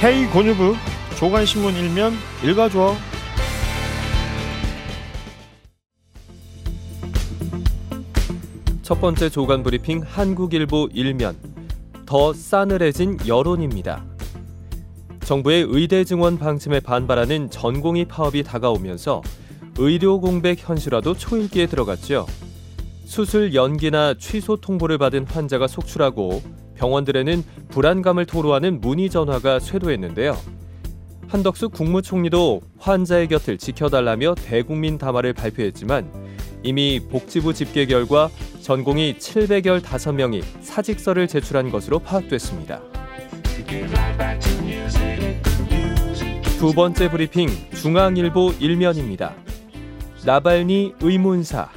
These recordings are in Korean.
헤이 고뉴브 조간신문 일면 읽어줘. 첫 번째 조간 브리핑 한국일보 일면 더 싸늘해진 여론입니다. 정부의 의대 증원 방침에 반발하는 전공의 파업이 다가오면서 의료 공백 현실화도 초일기에 들어갔죠. 수술 연기나 취소 통보를 받은 환자가 속출하고 병원들에는 불안감을 토로하는 문의 전화가 쇄도했는데요. 한덕수 국무총리도 환자의 곁을 지켜달라며 대국민 담화를 발표했지만 이미 복지부 집계 결과 전공이 700여 5명이 사직서를 제출한 것으로 파악됐습니다. 두 번째 브리핑 중앙일보 일면입니다. 나발니 의문사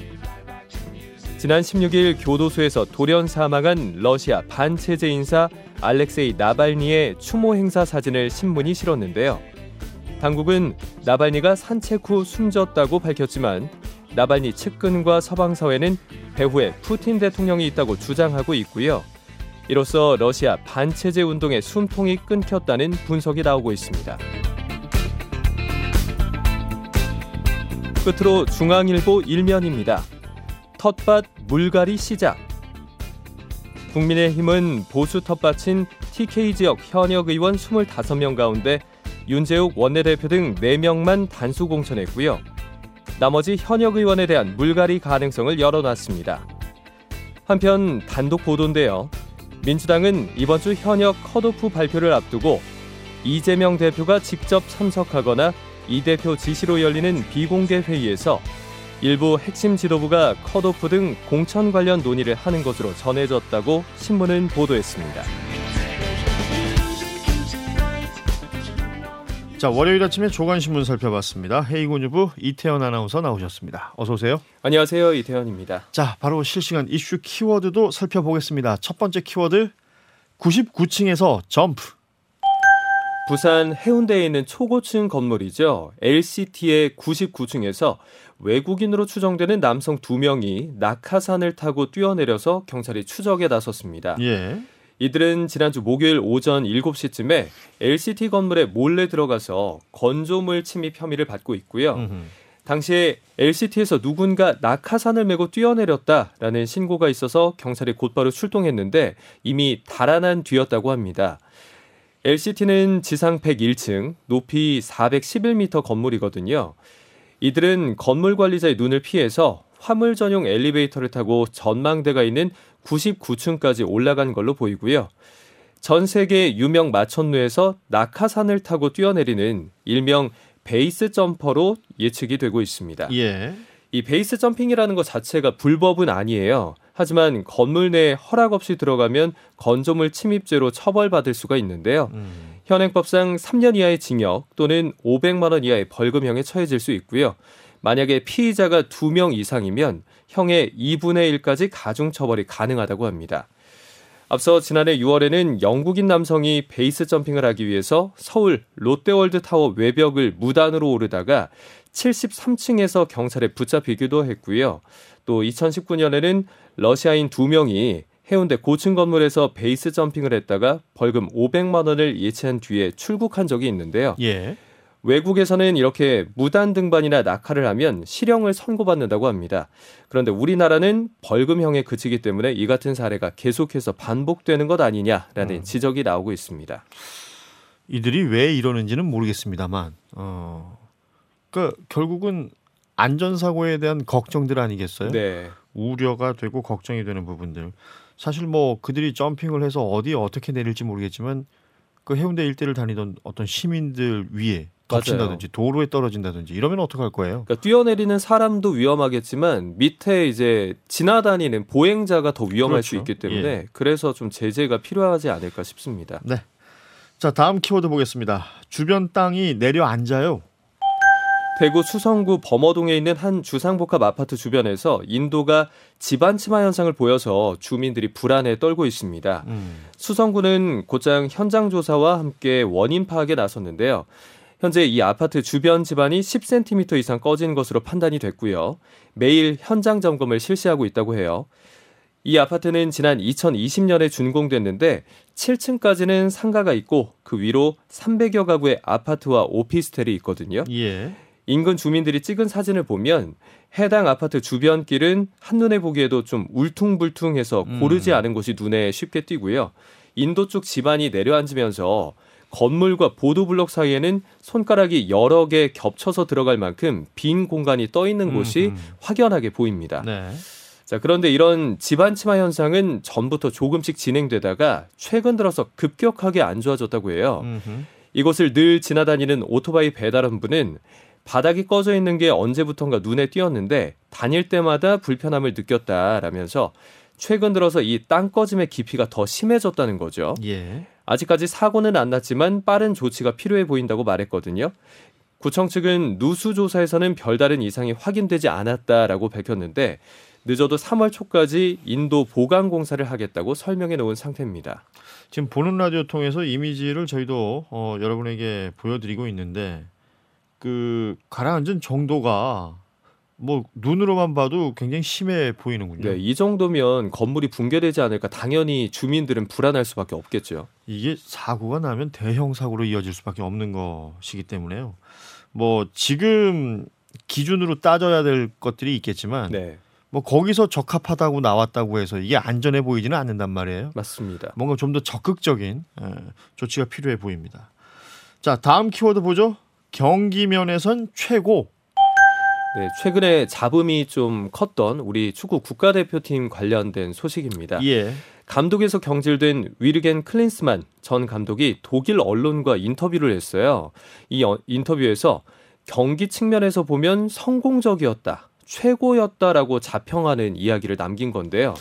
지난 16일 교도소에서 돌연 사망한 러시아 반체제 인사 알렉세이 나발니의 추모 행사 사진을 신문이 실었는데요. 당국은 나발니가 산책 후 숨졌다고 밝혔지만 나발니 측근과 서방 사회는 배후에 푸틴 대통령이 있다고 주장하고 있고요. 이로써 러시아 반체제 운동의 숨통이 끊겼다는 분석이 나오고 있습니다. 끝으로 중앙일보 일면입니다. 텃밭 물갈이 시작. 국민의힘은 보수 텃밭인 TK 지역 현역 의원 25명 가운데 윤재욱 원내대표 등 4명만 단수 공천했고요. 나머지 현역 의원에 대한 물갈이 가능성을 열어놨습니다. 한편 단독 보도인데요. 민주당은 이번 주 현역 컷오프 발표를 앞두고 이재명 대표가 직접 참석하거나 이 대표 지시로 열리는 비공개 회의에서 일부 핵심 지도부가 컷오프 등 공천 관련 논의를 하는 것으로 전해졌다고 신문은 보도했습니다. 자 월요일 아침에 조간신문 살펴봤습니다. 헤이고뉴브 이태현 아나운서 나오셨습니다. 어서 오세요. 안녕하세요 이태현입니다. 자 바로 실시간 이슈 키워드도 살펴보겠습니다. 첫 번째 키워드 99층에서 점프. 부산 해운대에 있는 초고층 건물이죠. LCT의 99층에서 외국인으로 추정되는 남성 2명이 낙하산을 타고 뛰어내려서 경찰이 추적에 나섰습니다. 예. 이들은 지난주 목요일 오전 7시쯤에 LCT 건물에 몰래 들어가서 건조물 침입 혐의를 받고 있고요. 음흠. 당시에 LCT에서 누군가 낙하산을 메고 뛰어내렸다라는 신고가 있어서 경찰이 곧바로 출동했는데 이미 달아난 뒤였다고 합니다. LCT는 지상 101층, 높이 411m 건물이거든요. 이들은 건물 관리자의 눈을 피해서 화물 전용 엘리베이터를 타고 전망대가 있는 99층까지 올라간 걸로 보이고요. 전 세계 유명 마천루에서 낙하산을 타고 뛰어내리는 일명 베이스 점퍼로 예측이 되고 있습니다. 예. 이 베이스 점핑이라는 것 자체가 불법은 아니에요. 하지만 건물 내에 허락 없이 들어가면 건조물 침입죄로 처벌받을 수가 있는데요. 음. 현행법상 3년 이하의 징역 또는 500만 원 이하의 벌금형에 처해질 수 있고요. 만약에 피의자가 2명 이상이면 형의 2분의 1까지 가중 처벌이 가능하다고 합니다. 앞서 지난해 6월에는 영국인 남성이 base jumping을 하기 위해서 서울 롯데월드 타워 외벽을 무단으로 오르다가 73층에서 경찰에 붙잡히기도 했고요. 또 2019년에는 러시아인 2명이 해운대 고층 건물에서 base jumping을 했다가 벌금 500만 원을 예치한 뒤에 출국한 적이 있는데요. 예. 외국에서는 이렇게 무단 등반이나 낙하를 하면 실형을 선고받는다고 합니다. 그런데 우리나라는 벌금형에 그치기 때문에 이 같은 사례가 계속해서 반복되는 것 아니냐라는 음. 지적이 나오고 있습니다. 이들이 왜 이러는지는 모르겠습니다만, 어, 그 결국은 안전사고에 대한 걱정들 아니겠어요? 네. 우려가 되고 걱정이 되는 부분들. 사실 뭐 그들이 점핑을 해서 어디에 어떻게 내릴지 모르겠지만 그 해운대 일대를 다니던 어떤 시민들 위에 덮친다든지 도로에 떨어진다든지 이러면 어떡할 거예요? 그러니까 뛰어내리는 사람도 위험하겠지만 밑에 이제 지나다니는 보행자가 더 위험할 수 그렇죠. 있기 때문에 예. 그래서 좀 제재가 필요하지 않을까 싶습니다. 네. 자 다음 키워드 보겠습니다. 주변 땅이 내려앉아요. 대구 수성구 범어동에 있는 한 주상복합 아파트 주변에서 인도가 집안 침하 현상을 보여서 주민들이 불안에 떨고 있습니다. 음. 수성구는 곧장 현장 조사와 함께 원인 파악에 나섰는데요. 현재 이 아파트 주변 집안이 10cm 이상 꺼진 것으로 판단이 됐고요. 매일 현장 점검을 실시하고 있다고 해요. 이 아파트는 지난 2020년에 준공됐는데 7층까지는 상가가 있고 그 위로 300여 가구의 아파트와 오피스텔이 있거든요. 예. 인근 주민들이 찍은 사진을 보면 해당 아파트 주변 길은 한눈에 보기에도 좀 울퉁불퉁해서 음. 고르지 않은 곳이 눈에 쉽게 띄고요. 인도 쪽 집안이 내려앉으면서 건물과 보도블록 사이에는 손가락이 여러 개 겹쳐서 들어갈 만큼 빈 공간이 떠 있는 곳이 음, 음. 확연하게 보입니다. 네. 자, 그런데 이런 집안 침하 현상은 전부터 조금씩 진행되다가 최근 들어서 급격하게 안 좋아졌다고 해요. 음흠. 이곳을 늘 지나다니는 오토바이 배달원분은 바닥이 꺼져 있는 게 언제부턴가 눈에 띄었는데 다닐 때마다 불편함을 느꼈다라면서 최근 들어서 이 땅 꺼짐의 깊이가 더 심해졌다는 거죠. 예. 아직까지 사고는 안 났지만 빠른 조치가 필요해 보인다고 말했거든요. 구청 측은 누수 조사에서는 별다른 이상이 확인되지 않았다라고 밝혔는데 늦어도 3월 초까지 인도 보강 공사를 하겠다고 설명해 놓은 상태입니다. 지금 보는 라디오 통해서 이미지를 저희도 어, 여러분에게 보여드리고 있는데 그 가라앉은 정도가 뭐 눈으로만 봐도 굉장히 심해 보이는군요. 네, 이 정도면 건물이 붕괴되지 않을까 당연히 주민들은 불안할 수밖에 없겠죠. 이게 사고가 나면 대형 사고로 이어질 수밖에 없는 것이기 때문에요. 뭐 지금 기준으로 따져야 될 것들이 있겠지만 네, 뭐 거기서 적합하다고 나왔다고 해서 이게 안전해 보이지는 않는단 말이에요. 맞습니다. 뭔가 좀 더 적극적인 에, 조치가 필요해 보입니다. 자 다음 키워드 보죠. 경기면에선 최고. 네, 최근에 잡음이 좀 컸던 우리 축구 국가대표팀 관련된 소식입니다. 예. 감독에서 경질된 위르겐 클린스만 전 감독이 독일 언론과 인터뷰를 했어요. 이 어- 인터뷰에서 경기 측면에서 보면 성공적이었다, 최고였다라고 자평하는 이야기를 남긴 건데요.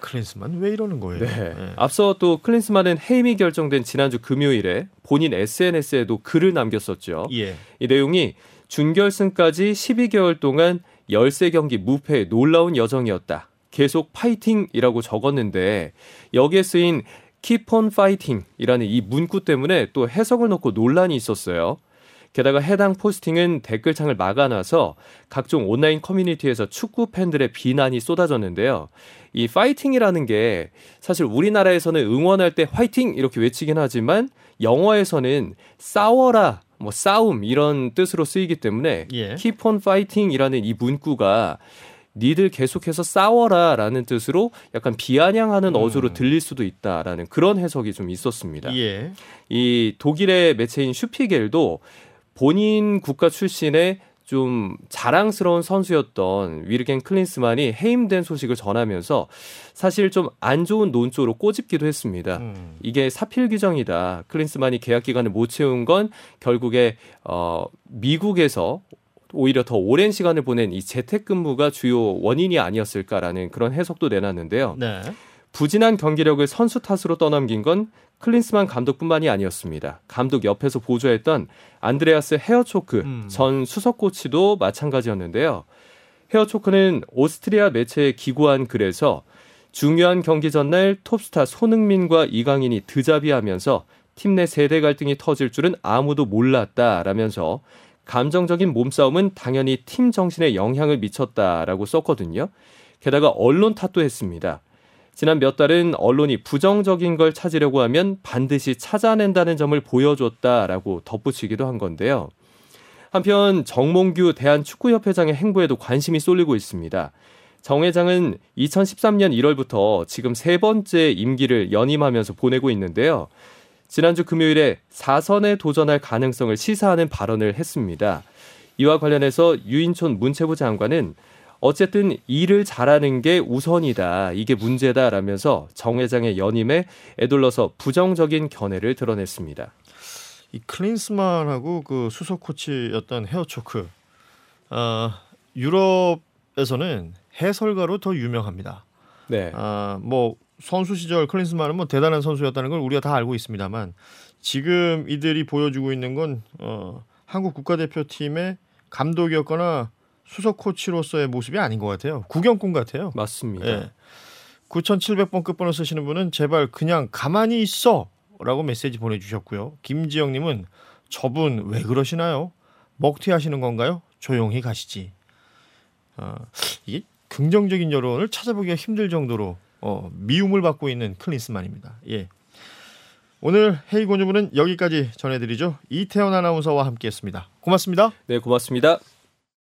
클린스만 왜 이러는 거예요? 네. 예. 앞서 또 클린스만은 해임이 결정된 지난주 금요일에 본인 SNS에도 글을 남겼었죠. 예. 이 내용이 준결승까지 12개월 동안 13경기 무패의 놀라운 여정이었다. 계속 파이팅이라고 적었는데 여기에 쓰인 Keep on fighting이라는 이 문구 때문에 또 해석을 놓고 논란이 있었어요. 게다가 해당 포스팅은 댓글창을 막아놔서 각종 온라인 커뮤니티에서 축구 팬들의 비난이 쏟아졌는데요. 이 파이팅이라는 게 사실 우리나라에서는 응원할 때 화이팅 이렇게 외치긴 하지만 영어에서는 싸워라 뭐 싸움 이런 뜻으로 쓰이기 때문에 예. keep on fighting이라는 이 문구가 니들 계속해서 싸워라라는 뜻으로 약간 비아냥하는 음. 어조로 들릴 수도 있다라는 그런 해석이 좀 있었습니다. 예. 이 독일의 매체인 슈피겔도 본인 국가 출신의 좀 자랑스러운 선수였던 위르겐 클린스만이 해임된 소식을 전하면서 사실 좀 안 좋은 논조로 꼬집기도 했습니다. 음. 이게 사필 규정이다. 클린스만이 계약 기간을 못 채운 건 결국에 어 미국에서 오히려 더 오랜 시간을 보낸 이 재택근무가 주요 원인이 아니었을까라는 그런 해석도 내놨는데요. 네. 부진한 경기력을 선수 탓으로 떠넘긴 건 클린스만 감독뿐만이 아니었습니다. 감독 옆에서 보조했던 안드레아스 헤어초크 음. 전 수석 코치도 마찬가지였는데요. 헤어초크는 오스트리아 매체에 기고한 글에서 중요한 경기 전날 톱스타 손흥민과 이강인이 드자비하면서 팀 내 세대 갈등이 터질 줄은 아무도 몰랐다라면서 감정적인 몸싸움은 당연히 팀 정신에 영향을 미쳤다라고 썼거든요. 게다가 언론 탓도 했습니다. 지난 몇 달은 언론이 부정적인 걸 찾으려고 하면 반드시 찾아낸다는 점을 보여줬다라고 덧붙이기도 한 건데요. 한편 정몽규 대한축구협회장의 행보에도 관심이 쏠리고 있습니다. 정 회장은 2013년 1월부터 지금 세 번째 임기를 연임하면서 보내고 있는데요. 지난주 금요일에 사선에 도전할 가능성을 시사하는 발언을 했습니다. 이와 관련해서 유인촌 문체부 장관은 어쨌든 일을 잘하는 게 우선이다. 이게 문제다라면서 정 회장의 연임에 애둘러서 부정적인 견해를 드러냈습니다. 이 클린스만하고 그 수석 코치였던 헤어초크 어, 유럽에서는 해설가로 더 유명합니다. 네. 아, 뭐 선수 시절 클린스만은 뭐 대단한 선수였다는 걸 우리가 다 알고 있습니다만 지금 이들이 보여주고 있는 건 어, 한국 국가대표팀의 감독이었거나 수석 코치로서의 모습이 아닌 것 같아요. 구경꾼 같아요. 맞습니다. 예. 9,700번 끝번호 쓰시는 분은 제발 그냥 가만히 있어라고 메시지 보내주셨고요. 김지영님은 저분 왜 그러시나요? 먹튀하시는 건가요? 조용히 가시지. 어, 이게 긍정적인 여론을 찾아보기가 힘들 정도로 어, 미움을 받고 있는 클린스만입니다. 예. 오늘 헤이 고뉴브는 여기까지 전해드리죠. 이태원 아나운서와 함께했습니다. 고맙습니다. 네, 고맙습니다.